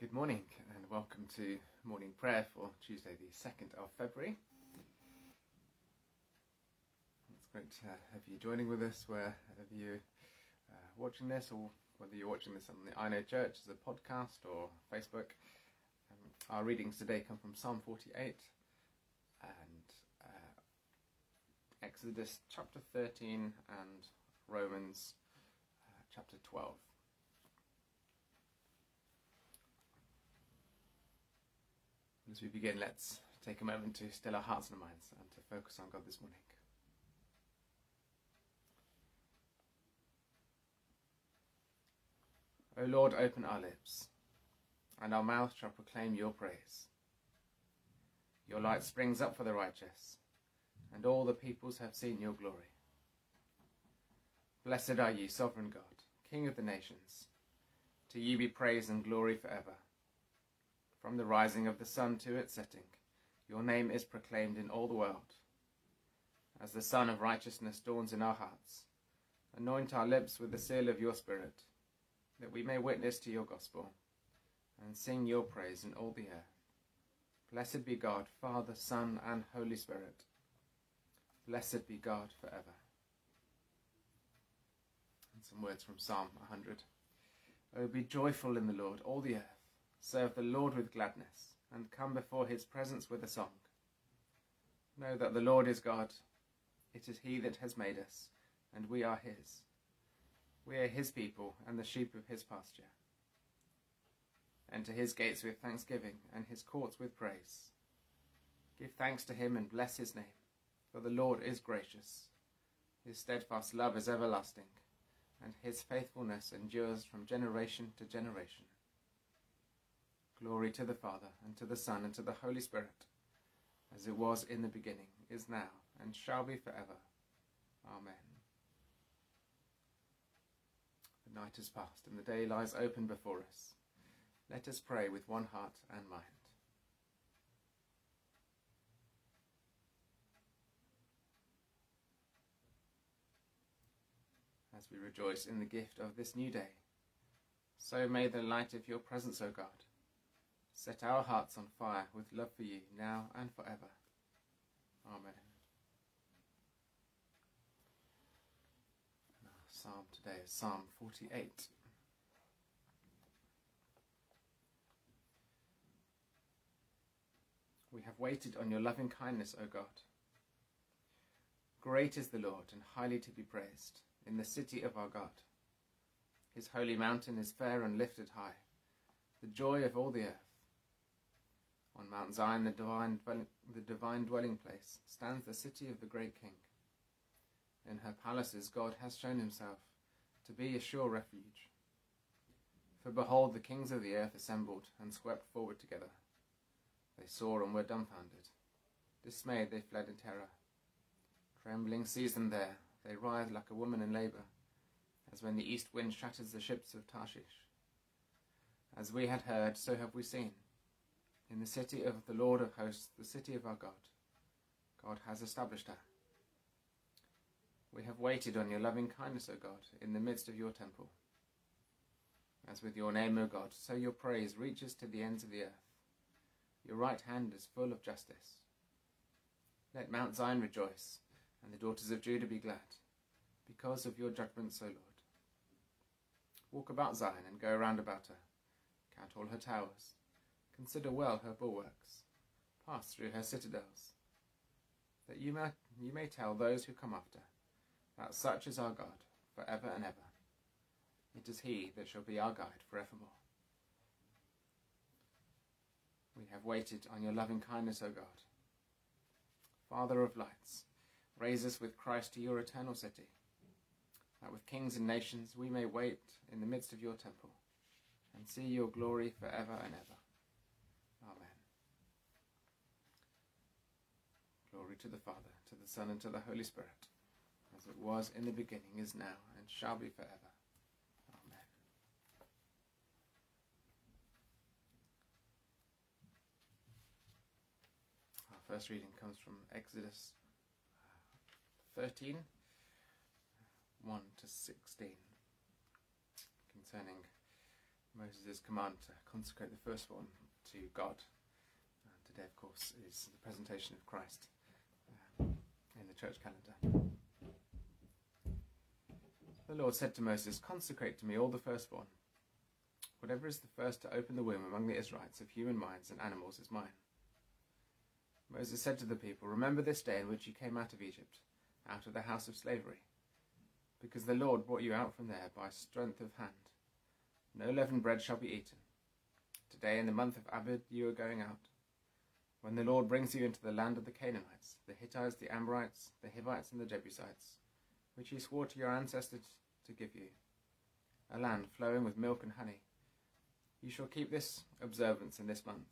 Good morning and welcome to morning prayer for Tuesday, the 2nd of February. It's great to have you joining with us wherever you're uh, watching this, or whether you're watching this on the I Know Church as a podcast or Facebook. Um, our readings today come from Psalm 48 and uh, Exodus chapter 13 and Romans uh, chapter 12. As we begin, let's take a moment to still our hearts and minds and to focus on God this morning. O Lord, open our lips, and our mouth shall proclaim your praise. Your light springs up for the righteous, and all the peoples have seen your glory. Blessed are you, sovereign God, King of the nations. To you be praise and glory forever. From the rising of the sun to its setting, your name is proclaimed in all the world. As the sun of righteousness dawns in our hearts, anoint our lips with the seal of your Spirit, that we may witness to your gospel and sing your praise in all the earth. Blessed be God, Father, Son, and Holy Spirit. Blessed be God forever. And some words from Psalm 100. Oh, be joyful in the Lord, all the earth. Serve the Lord with gladness, and come before his presence with a song. Know that the Lord is God. It is he that has made us, and we are his. We are his people, and the sheep of his pasture. Enter his gates with thanksgiving, and his courts with praise. Give thanks to him and bless his name, for the Lord is gracious. His steadfast love is everlasting, and his faithfulness endures from generation to generation. Glory to the Father, and to the Son, and to the Holy Spirit, as it was in the beginning, is now, and shall be forever. Amen. The night is past, and the day lies open before us. Let us pray with one heart and mind. As we rejoice in the gift of this new day, so may the light of your presence, O God, Set our hearts on fire with love for you now and forever. Amen. Our psalm today is Psalm 48. We have waited on your loving kindness, O God. Great is the Lord and highly to be praised in the city of our God. His holy mountain is fair and lifted high, the joy of all the earth. On Mount Zion, the divine, dwelling, the divine dwelling place, stands the city of the great King. In her palaces, God has shown himself to be a sure refuge. For behold, the kings of the earth assembled and swept forward together. They saw and were dumbfounded. Dismayed, they fled in terror. Trembling seized them there. They writhed like a woman in labour, as when the east wind shatters the ships of Tarshish. As we had heard, so have we seen in the city of the Lord of hosts, the city of our God. God has established her. We have waited on your loving kindness, O God, in the midst of your temple. As with your name, O God, so your praise reaches to the ends of the earth. Your right hand is full of justice. Let Mount Zion rejoice, and the daughters of Judah be glad, because of your judgments, O Lord. Walk about Zion and go round about her. Count all her towers Consider well her bulwarks. Pass through her citadels. That you may, you may tell those who come after that such is our God for ever and ever. It is he that shall be our guide for evermore. We have waited on your loving kindness, O God. Father of lights, raise us with Christ to your eternal city, that with kings and nations we may wait in the midst of your temple and see your glory for ever and ever. Amen. Glory to the Father, to the Son, and to the Holy Spirit, as it was in the beginning, is now, and shall be forever. Amen. Our first reading comes from Exodus uh, 13, 1 to 16, concerning Moses' command to consecrate the firstborn to God. And today, of course, is the presentation of Christ in the church calendar. The Lord said to Moses, Consecrate to me all the firstborn. Whatever is the first to open the womb among the Israelites of human minds and animals is mine. Moses said to the people, Remember this day in which you came out of Egypt, out of the house of slavery, because the Lord brought you out from there by strength of hand. No leavened bread shall be eaten. Today, in the month of Abib, you are going out. When the Lord brings you into the land of the Canaanites, the Hittites, the Amorites, the Hivites, and the Jebusites, which he swore to your ancestors to give you, a land flowing with milk and honey. You shall keep this observance in this month.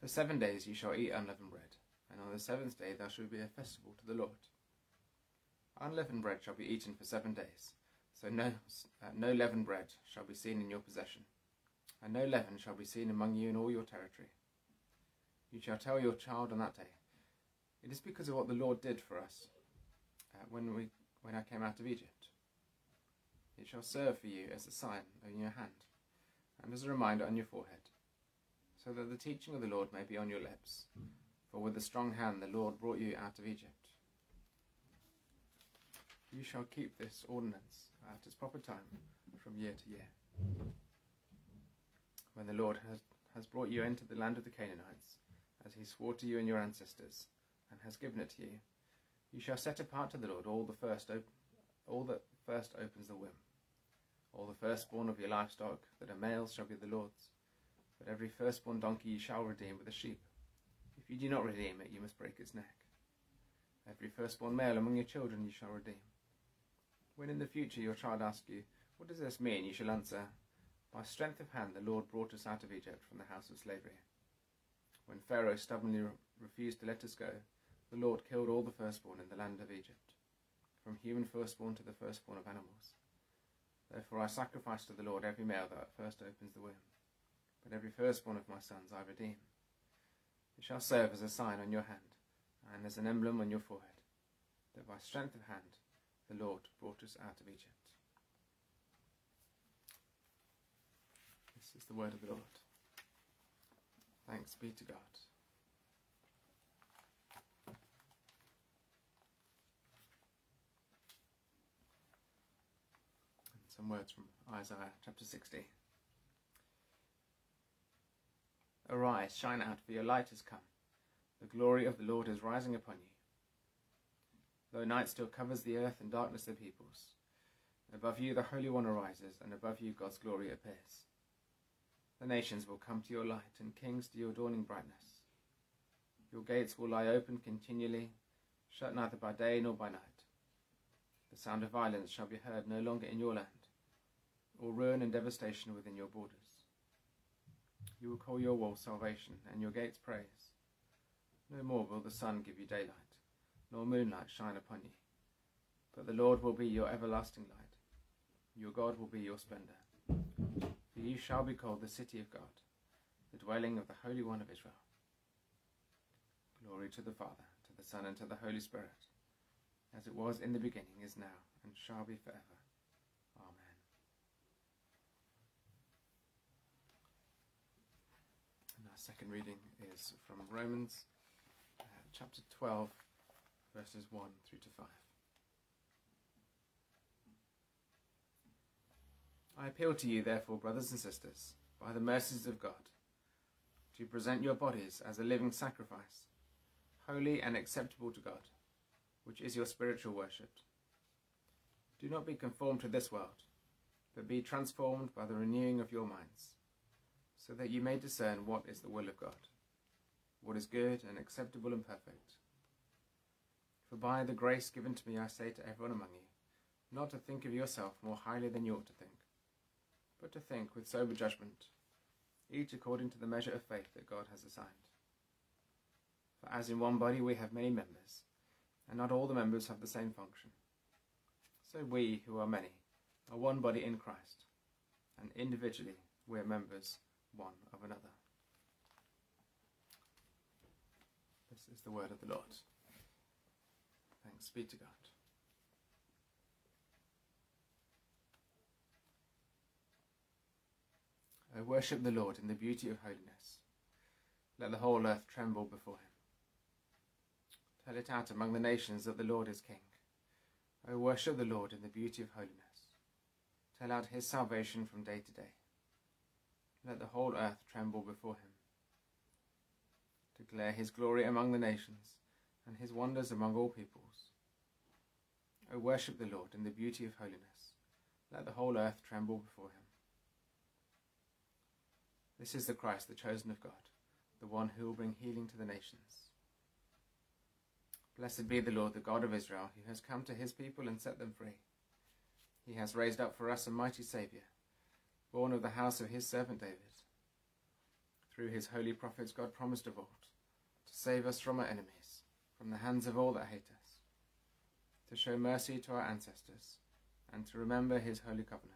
For seven days you shall eat unleavened bread, and on the seventh day there shall be a festival to the Lord. Unleavened bread shall be eaten for seven days, so no, uh, no leavened bread shall be seen in your possession, and no leaven shall be seen among you in all your territory. You shall tell your child on that day, It is because of what the Lord did for us uh, when, we, when I came out of Egypt. It shall serve for you as a sign on your hand, and as a reminder on your forehead, so that the teaching of the Lord may be on your lips. For with a strong hand the Lord brought you out of Egypt. You shall keep this ordinance at its proper time from year to year. When the Lord has, has brought you into the land of the Canaanites, as he swore to you and your ancestors, and has given it to you, you shall set apart to the Lord all the first op- all that first opens the womb. All the firstborn of your livestock that are males shall be the Lord's. But every firstborn donkey you shall redeem with a sheep. If you do not redeem it, you must break its neck. Every firstborn male among your children you shall redeem. When in the future your child asks you, What does this mean? you shall answer, By strength of hand the Lord brought us out of Egypt from the house of slavery. When Pharaoh stubbornly refused to let us go, the Lord killed all the firstborn in the land of Egypt, from human firstborn to the firstborn of animals. Therefore I sacrifice to the Lord every male that first opens the womb, but every firstborn of my sons I redeem. It shall serve as a sign on your hand, and as an emblem on your forehead, that by strength of hand the Lord brought us out of Egypt. This is the word of the Lord. Thanks be to God. some words from Isaiah chapter 60. Arise, shine out, for your light has come. The glory of the Lord is rising upon you. Though night still covers the earth and darkness the peoples, above you the Holy One arises, and above you God's glory appears. The nations will come to your light, and kings to your dawning brightness. Your gates will lie open continually, shut neither by day nor by night. The sound of violence shall be heard no longer in your land or ruin and devastation within your borders. You will call your wall salvation and your gates praise. No more will the sun give you daylight, nor moonlight shine upon you. But the Lord will be your everlasting light. Your God will be your splendour. You shall be called the city of God, the dwelling of the Holy One of Israel. Glory to the Father, to the Son, and to the Holy Spirit, as it was in the beginning, is now, and shall be forever. Amen. Our second reading is from Romans uh, chapter 12, verses 1 through to 5. I appeal to you, therefore, brothers and sisters, by the mercies of God, to present your bodies as a living sacrifice, holy and acceptable to God, which is your spiritual worship. Do not be conformed to this world, but be transformed by the renewing of your minds so that you may discern what is the will of God, what is good and acceptable and perfect. For by the grace given to me I say to everyone among you, not to think of yourself more highly than you ought to think, but to think with sober judgment, each according to the measure of faith that God has assigned. For as in one body we have many members, and not all the members have the same function, so we, who are many, are one body in Christ, and individually we are members one of another. This is the word of the Lord. Thanks be to God. O worship the Lord in the beauty of holiness. Let the whole earth tremble before him. Tell it out among the nations that the Lord is King. O worship the Lord in the beauty of holiness. Tell out his salvation from day to day. Let the whole earth tremble before him. Declare his glory among the nations and his wonders among all peoples. O worship the Lord in the beauty of holiness. Let the whole earth tremble before him. This is the Christ, the chosen of God, the one who will bring healing to the nations. Blessed be the Lord, the God of Israel, who has come to his people and set them free. He has raised up for us a mighty Saviour, born of the house of his servant David. Through his holy prophets, God promised of old to save us from our enemies, from the hands of all that hate us, to show mercy to our ancestors, and to remember his holy covenant.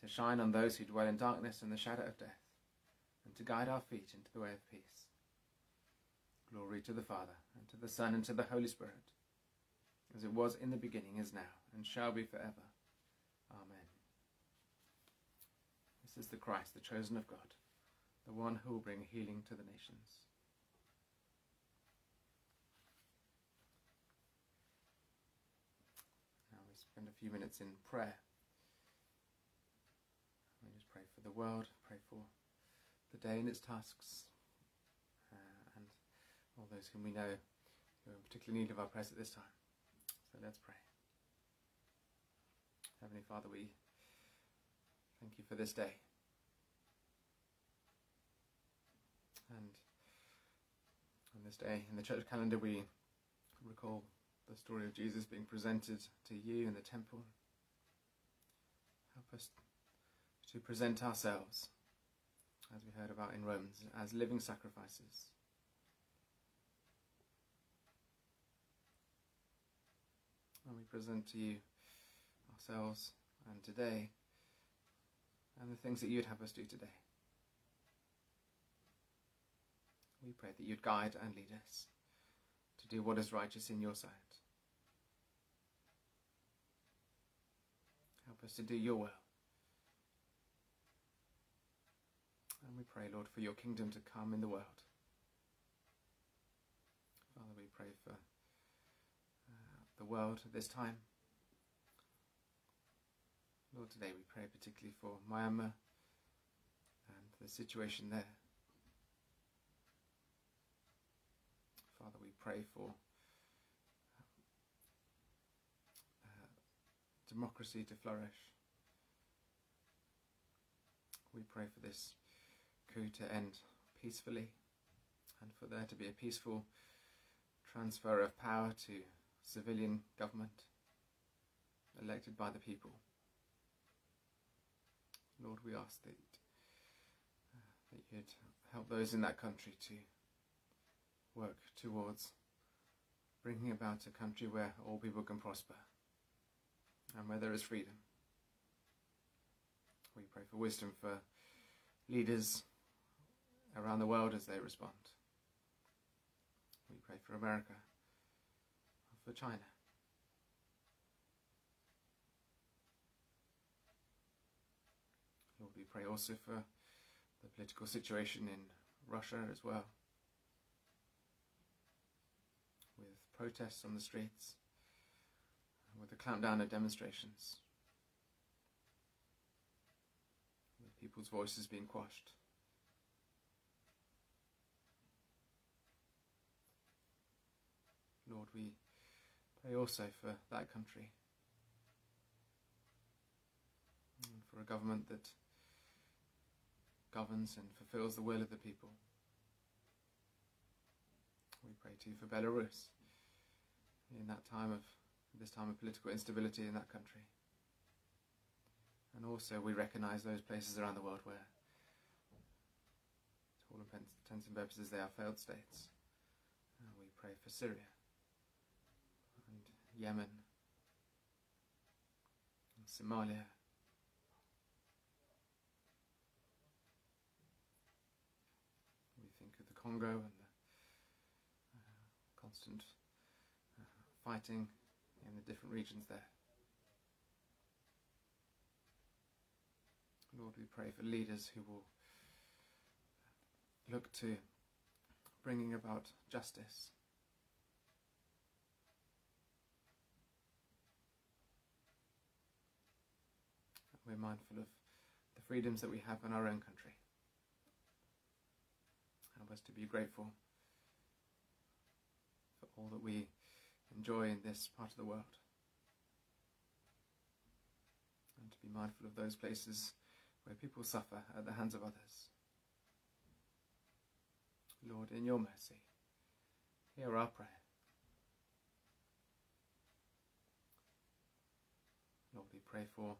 to shine on those who dwell in darkness and the shadow of death, and to guide our feet into the way of peace. Glory to the Father, and to the Son, and to the Holy Spirit, as it was in the beginning, is now, and shall be forever. Amen. This is the Christ, the chosen of God, the one who will bring healing to the nations. Now we spend a few minutes in prayer for the world, pray for the day and its tasks, uh, and all those whom we know who are in particular need of our prayers at this time. So let's pray. Heavenly Father, we thank you for this day. And on this day in the church calendar, we recall the story of Jesus being presented to you in the temple. Help us to present ourselves, as we heard about in Romans, as living sacrifices. And we present to you ourselves and today and the things that you'd have us do today. We pray that you'd guide and lead us to do what is righteous in your sight. Help us to do your will. And we pray, Lord, for your kingdom to come in the world. Father, we pray for uh, the world at this time. Lord, today we pray particularly for Myanmar and the situation there. Father, we pray for uh, democracy to flourish. We pray for this coup to end peacefully and for there to be a peaceful transfer of power to civilian government elected by the people. Lord, we ask that, uh, that you'd help those in that country to work towards bringing about a country where all people can prosper and where there is freedom. We pray for wisdom for leaders around the world as they respond. We pray for America, for China. Lord, we pray also for the political situation in Russia as well, with protests on the streets, with the clampdown of demonstrations, with people's voices being quashed. Lord, we pray also for that country and for a government that governs and fulfills the will of the people. We pray too for Belarus in that time of this time of political instability in that country. And also we recognize those places around the world where to all intents and purposes, they are failed states. Uh, we pray for Syria and Yemen Somalia. We think of the Congo and the uh, constant uh, fighting in the different regions there. Lord, we pray for leaders who will look to bringing about justice. We're mindful of the freedoms that we have in our own country. Help us to be grateful for all that we enjoy in this part of the world. And to be mindful of those places where people suffer at the hands of others. Lord, in your mercy, hear our prayer. Lord, we pray for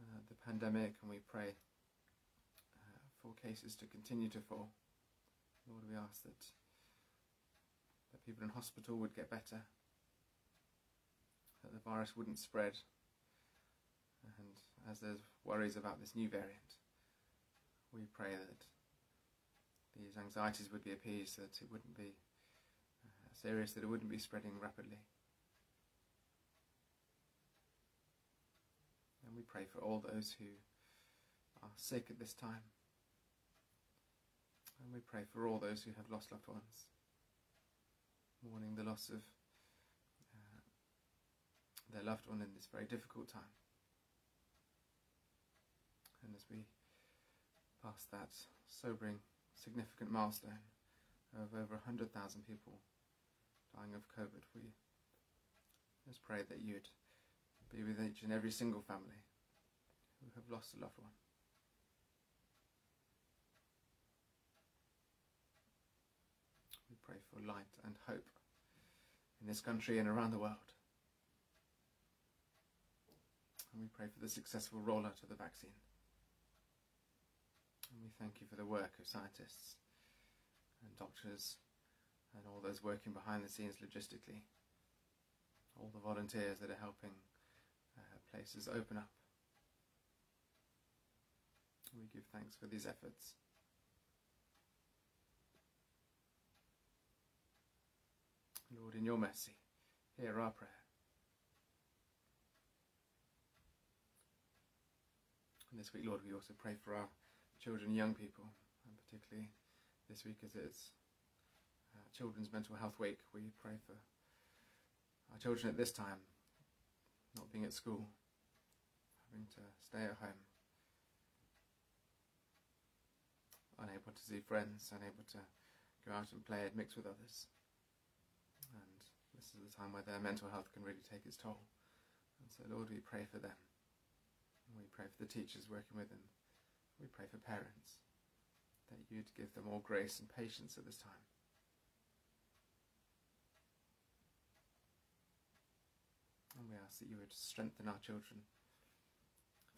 uh, the pandemic and we pray uh, for cases to continue to fall. Lord, we ask that, that people in hospital would get better, that the virus wouldn't spread, and as there's worries about this new variant, we pray that these anxieties would be appeased, that it wouldn't be uh, serious, that it wouldn't be spreading rapidly. We pray for all those who are sick at this time. And we pray for all those who have lost loved ones, mourning the loss of uh, their loved one in this very difficult time. And as we pass that sobering significant milestone of over 100,000 people dying of COVID, we just pray that you'd be with each and every single family have lost a loved one. We pray for light and hope in this country and around the world. And we pray for the successful rollout of the vaccine. And we thank you for the work of scientists and doctors and all those working behind the scenes logistically, all the volunteers that are helping uh, places open up. We give thanks for these efforts. Lord, in your mercy, hear our prayer. And this week, Lord, we also pray for our children and young people, and particularly this week as it's uh, Children's Mental Health Week, we pray for our children at this time not being at school, having to stay at home, unable to see friends, unable to go out and play and mix with others. And this is the time where their mental health can really take its toll. And so, Lord, we pray for them. And we pray for the teachers working with them. We pray for parents that you'd give them all grace and patience at this time. And we ask that you would strengthen our children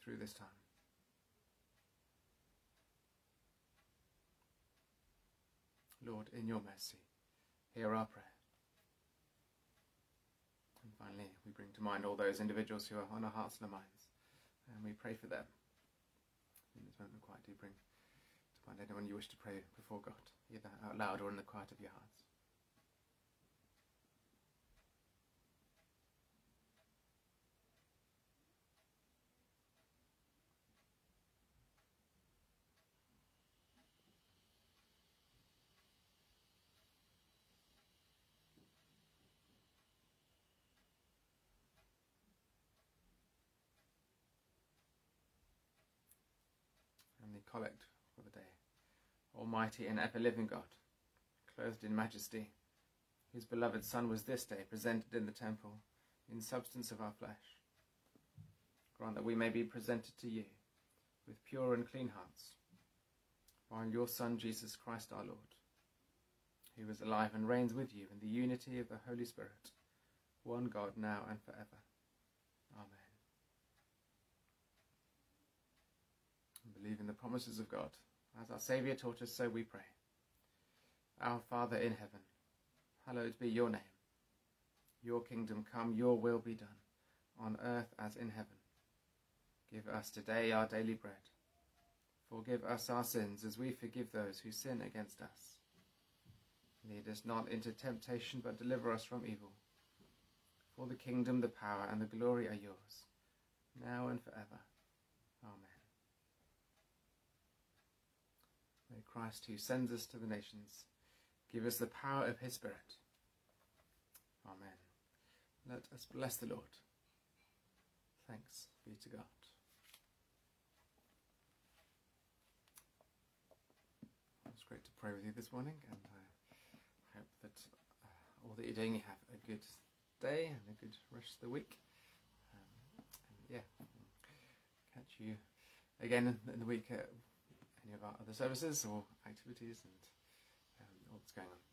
through this time. Lord, in your mercy, hear our prayer. And finally, we bring to mind all those individuals who are on our hearts and our minds, and we pray for them. In this moment of quiet, do bring to mind anyone you wish to pray before God, either out loud or in the quiet of your hearts. And collect for the day. Almighty and ever living God, clothed in majesty, whose beloved Son was this day presented in the temple in substance of our flesh. Grant that we may be presented to you with pure and clean hearts, while your Son Jesus Christ our Lord, who is alive and reigns with you in the unity of the Holy Spirit, one God now and forever. Amen. and believe in the promises of God, As our Saviour taught us, so we pray. Our Father in heaven, hallowed be your name. Your kingdom come, your will be done, on earth as in heaven. Give us today our daily bread. Forgive us our sins as we forgive those who sin against us. Lead us not into temptation, but deliver us from evil. For the kingdom, the power, and the glory are yours, now and forever. Amen. May Christ, who sends us to the nations, give us the power of his Spirit. Amen. Let us bless the Lord. Thanks be to God. It's great to pray with you this morning, and I hope that uh, all that you're doing, you have a good day and a good rest of the week. Um, yeah, catch you again in, the week at of other services or activities and um, all that's going on.